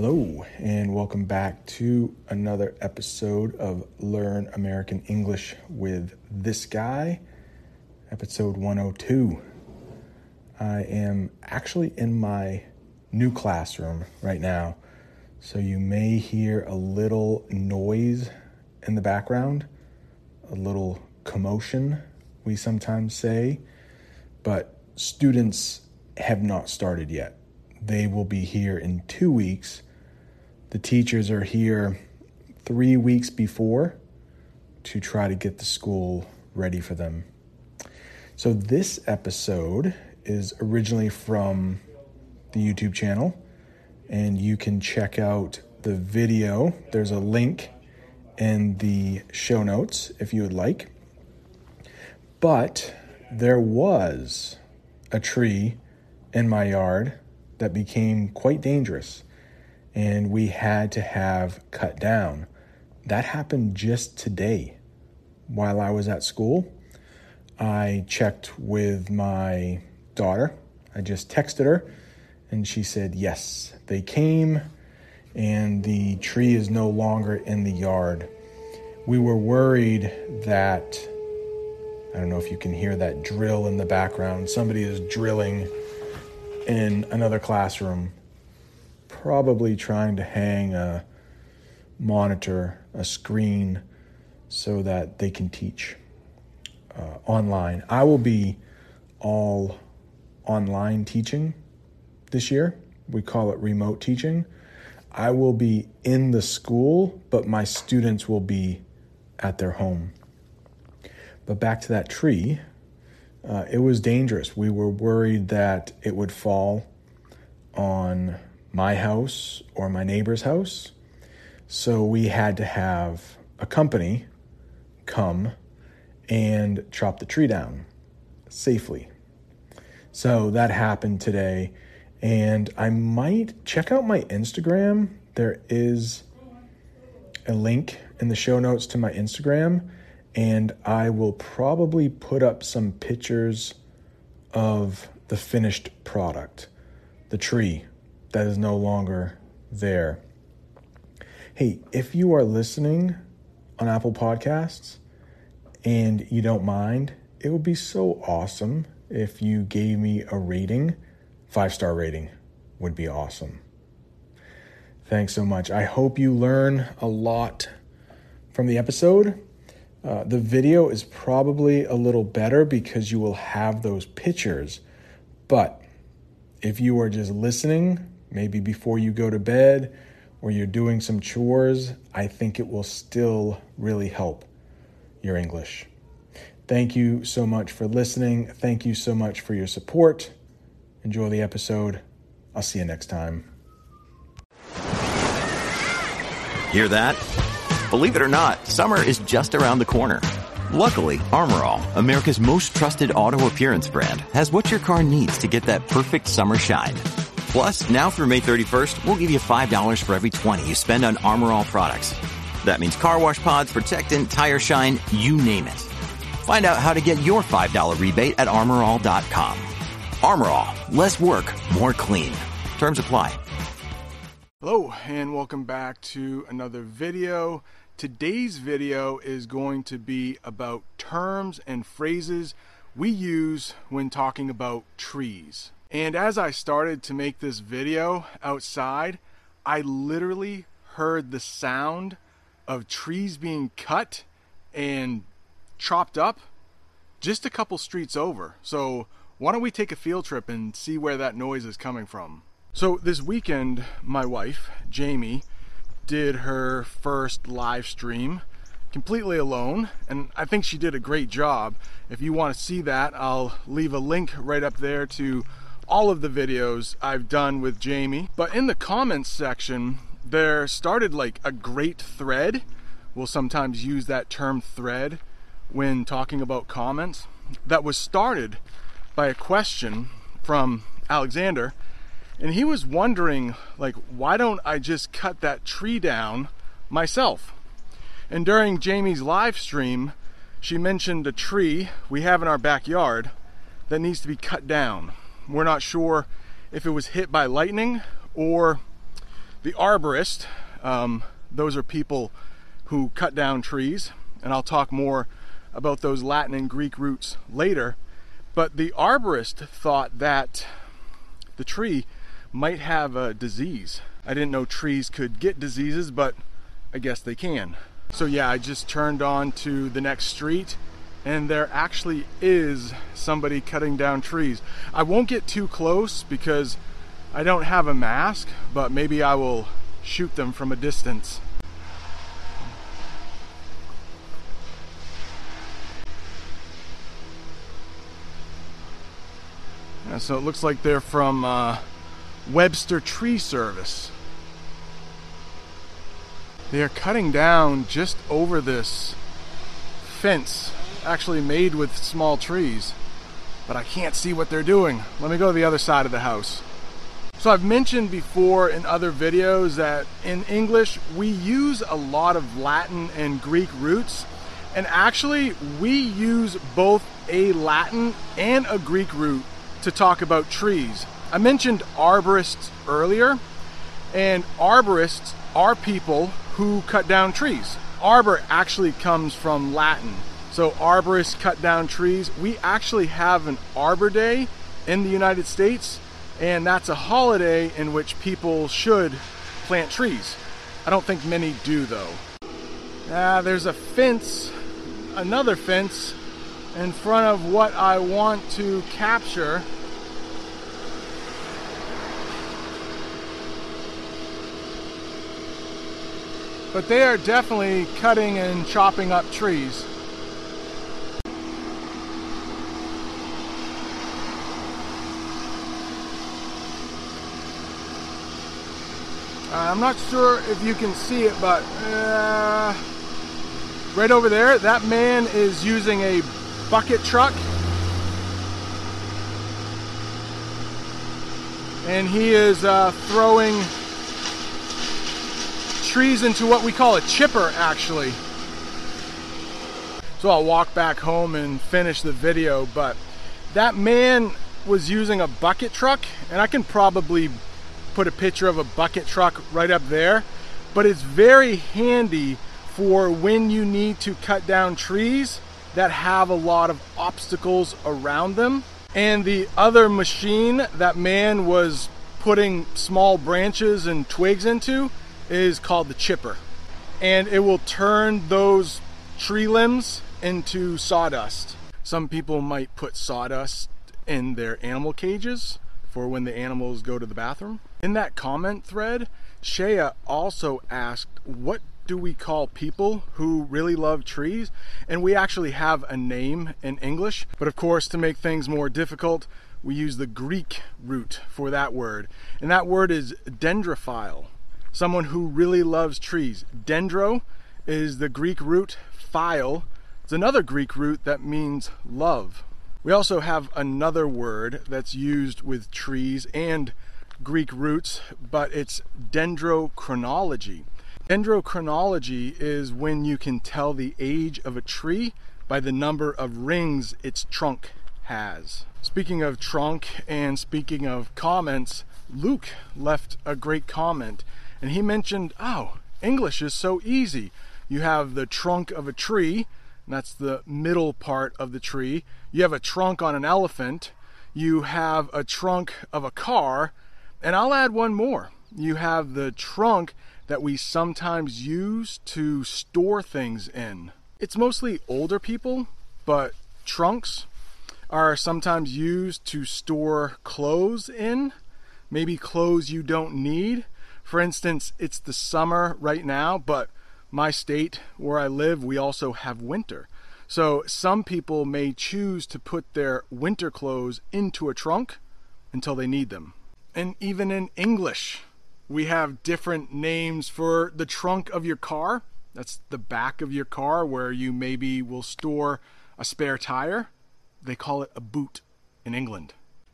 Hello, and welcome back to another episode of Learn American English with this guy, episode 102. I am actually in my new classroom right now, so you may hear a little noise in the background, a little commotion, we sometimes say, but students have not started yet. They will be here in two weeks. The teachers are here three weeks before to try to get the school ready for them. So, this episode is originally from the YouTube channel, and you can check out the video. There's a link in the show notes if you would like. But there was a tree in my yard that became quite dangerous and we had to have cut down. That happened just today while I was at school. I checked with my daughter. I just texted her and she said, Yes, they came and the tree is no longer in the yard. We were worried that, I don't know if you can hear that drill in the background. Somebody is drilling in another classroom, probably trying to hang a monitor, a screen, so that they can teach uh, online. I will be all online teaching this year. We call it remote teaching. I will be in the school, but my students will be at their home. But back to that tree, uh, it was dangerous. We were worried that it would fall on my house or my neighbor's house. So we had to have a company come and chop the tree down safely. So that happened today. And I might check out my Instagram. There is a link in the show notes to my Instagram, and I will probably put up some pictures of the finished product, the tree that is no longer there. Hey, if you are listening on Apple Podcasts and you don't mind, it would be so awesome if you gave me a rating Five star rating would be awesome. Thanks so much. I hope you learn a lot from the episode. Uh, the video is probably a little better because you will have those pictures. But if you are just listening, maybe before you go to bed or you're doing some chores, I think it will still really help your English. Thank you so much for listening. Thank you so much for your support. Enjoy the episode. I'll see you next time. Hear that? Believe it or not, summer is just around the corner. Luckily, Armor All, America's most trusted auto appearance brand, has what your car needs to get that perfect summer shine. Plus, now through May 31st, we'll give you $5 for every 20 you spend on Armor All products. That means car wash pods, protectant, tire shine, you name it. Find out how to get your $5 rebate at armorall.com. Armor All, less work, more clean. Terms apply. Hello, and welcome back to another video. Today's video is going to be about terms and phrases we use when talking about trees. And as I started to make this video outside, I literally heard the sound of trees being cut and chopped up just a couple streets over. So why don't we take a field trip and see where that noise is coming from? So, this weekend, my wife, Jamie, did her first live stream completely alone, and I think she did a great job. If you want to see that, I'll leave a link right up there to all of the videos I've done with Jamie. But in the comments section, there started like a great thread. We'll sometimes use that term thread when talking about comments that was started by a question from Alexander, and he was wondering, like, why don't I just cut that tree down myself? And during Jamie's live stream, she mentioned a tree we have in our backyard that needs to be cut down. We're not sure if it was hit by lightning or the arborist, um, those are people who cut down trees, and I'll talk more about those Latin and Greek roots later. But the arborist thought that the tree might have a disease. I didn't know trees could get diseases, but I guess they can. So, yeah, I just turned on to the next street, and there actually is somebody cutting down trees. I won't get too close because I don't have a mask, but maybe I will shoot them from a distance. Yeah, so it looks like they're from uh, Webster Tree Service. They are cutting down just over this fence, actually made with small trees, but I can't see what they're doing. Let me go to the other side of the house. So I've mentioned before in other videos that in English we use a lot of Latin and Greek roots and actually we use both a Latin and a Greek root to talk about trees. I mentioned arborists earlier and arborists are people who cut down trees. Arbor actually comes from Latin. So arborists cut down trees. We actually have an Arbor Day in the United States and that's a holiday in which people should plant trees. I don't think many do though. Ah, there's a fence, another fence, in front of what I want to capture. But they are definitely cutting and chopping up trees. I'm not sure if you can see it, but uh, right over there, that man is using a bucket truck. And he is uh, throwing trees into what we call a chipper, actually. So I'll walk back home and finish the video, but that man was using a bucket truck, and I can probably put a picture of a bucket truck right up there, but it's very handy for when you need to cut down trees that have a lot of obstacles around them. And the other machine that man was putting small branches and twigs into is called the chipper. And it will turn those tree limbs into sawdust. Some people might put sawdust in their animal cages for when the animals go to the bathroom. In that comment thread, Shea also asked, What do we call people who really love trees? And we actually have a name in English, but of course, to make things more difficult, we use the Greek root for that word. And that word is dendrophile, someone who really loves trees. Dendro is the Greek root, phile, it's another Greek root that means love. We also have another word that's used with trees and Greek roots, but it's dendrochronology. Dendrochronology is when you can tell the age of a tree by the number of rings its trunk has. Speaking of trunk and speaking of comments, Luke left a great comment and he mentioned, Oh, English is so easy. You have the trunk of a tree, that's the middle part of the tree. You have a trunk on an elephant. You have a trunk of a car. And I'll add one more. You have the trunk that we sometimes use to store things in. It's mostly older people, but trunks are sometimes used to store clothes in, maybe clothes you don't need. For instance, it's the summer right now, but my state where I live, we also have winter. So some people may choose to put their winter clothes into a trunk until they need them. And even in English, we have different names for the trunk of your car. That's the back of your car where you maybe will store a spare tire. They call it a boot in England.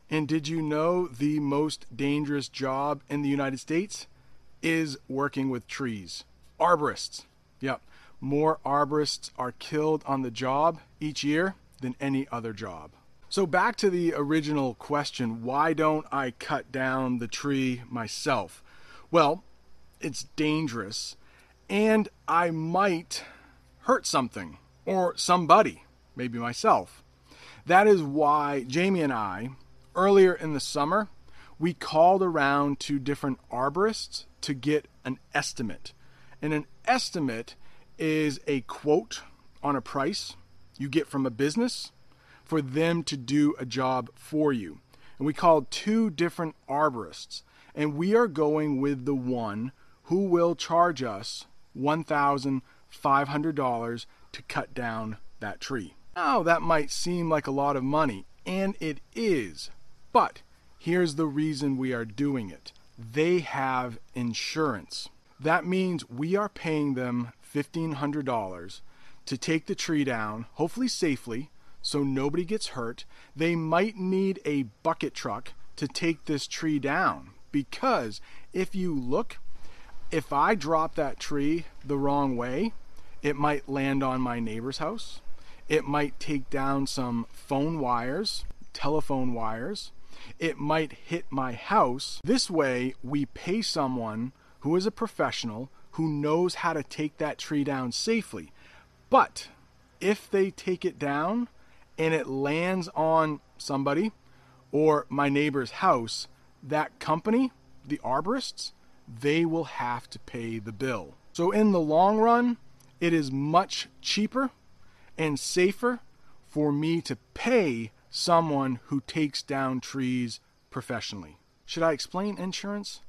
And did you know the most dangerous job in the United States is working with trees? Arborists. Yep. More arborists are killed on the job each year than any other job. So, back to the original question why don't I cut down the tree myself? Well, it's dangerous, and I might hurt something or somebody, maybe myself. That is why Jamie and I, earlier in the summer, we called around to different arborists to get an estimate. And an estimate is a quote on a price you get from a business for them to do a job for you. And we called two different arborists, and we are going with the one who will charge us $1,500 to cut down that tree. Now, that might seem like a lot of money, and it is, but here's the reason we are doing it they have insurance. That means we are paying them $1,500 to take the tree down, hopefully safely, so nobody gets hurt. They might need a bucket truck to take this tree down because if you look, if I drop that tree the wrong way, it might land on my neighbor's house. It might take down some phone wires, telephone wires. It might hit my house. This way, we pay someone who is a professional who knows how to take that tree down safely. But if they take it down and it lands on somebody or my neighbor's house, that company, the arborists, they will have to pay the bill. So, in the long run, it is much cheaper and safer for me to pay someone who takes down trees professionally. Should I explain insurance?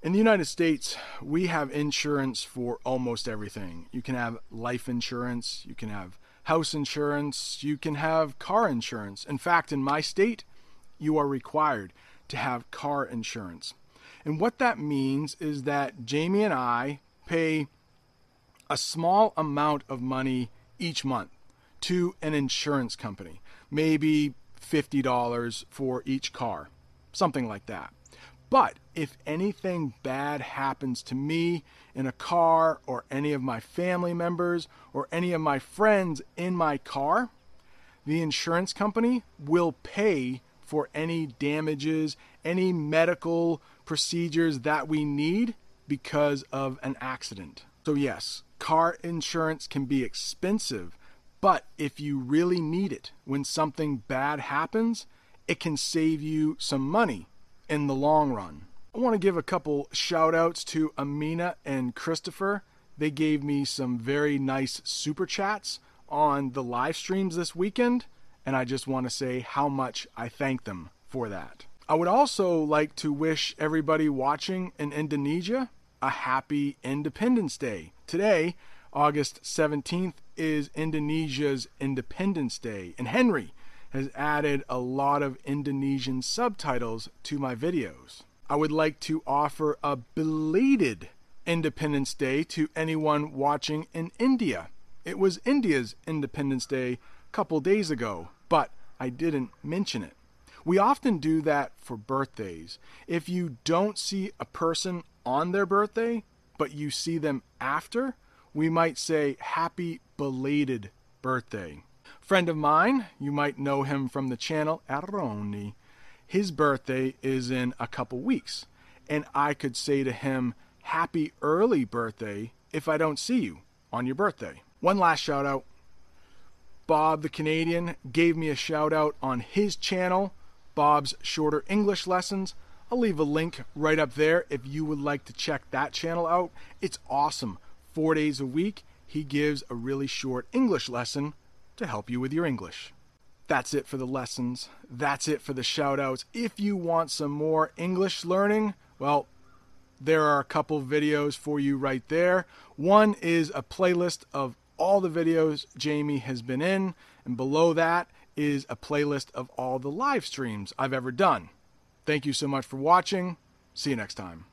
In the United States, we have insurance for almost everything. You can have life insurance, you can have house insurance, you can have car insurance. In fact, in my state, you are required to have car insurance. And what that means is that Jamie and I pay a small amount of money each month to an insurance company, maybe $50 for each car, something like that. But if anything bad happens to me in a car, or any of my family members, or any of my friends in my car, the insurance company will pay for any damages, any medical procedures that we need because of an accident. So, yes, car insurance can be expensive, but if you really need it when something bad happens, it can save you some money in the long run. I want to give a couple shout outs to Amina and Christopher. They gave me some very nice super chats on the live streams this weekend, and I just want to say how much I thank them for that. I would also like to wish everybody watching in Indonesia a happy Independence Day. Today, August 17th, is Indonesia's Independence Day, and Henry has added a lot of Indonesian subtitles to my videos. I would like to offer a belated Independence Day to anyone watching in India. It was India's Independence Day a couple days ago, but I didn't mention it. We often do that for birthdays. If you don't see a person on their birthday, but you see them after, we might say happy belated birthday. Friend of mine, you might know him from the channel Aroni. His birthday is in a couple weeks, and I could say to him happy early birthday if I don't see you on your birthday. One last shout out. Bob the Canadian gave me a shout out on his channel, Bob's Shorter English Lessons. I'll leave a link right up there if you would like to check that channel out. It's awesome. Four days a week, he gives a really short English lesson to help you with your English. That's it for the lessons. That's it for the shout outs. If you want some more English learning, well, there are a couple videos for you right there. One is a playlist of all the videos Jamie has been in, and below that is a playlist of all the live streams I've ever done. Thank you so much for watching. See you next time.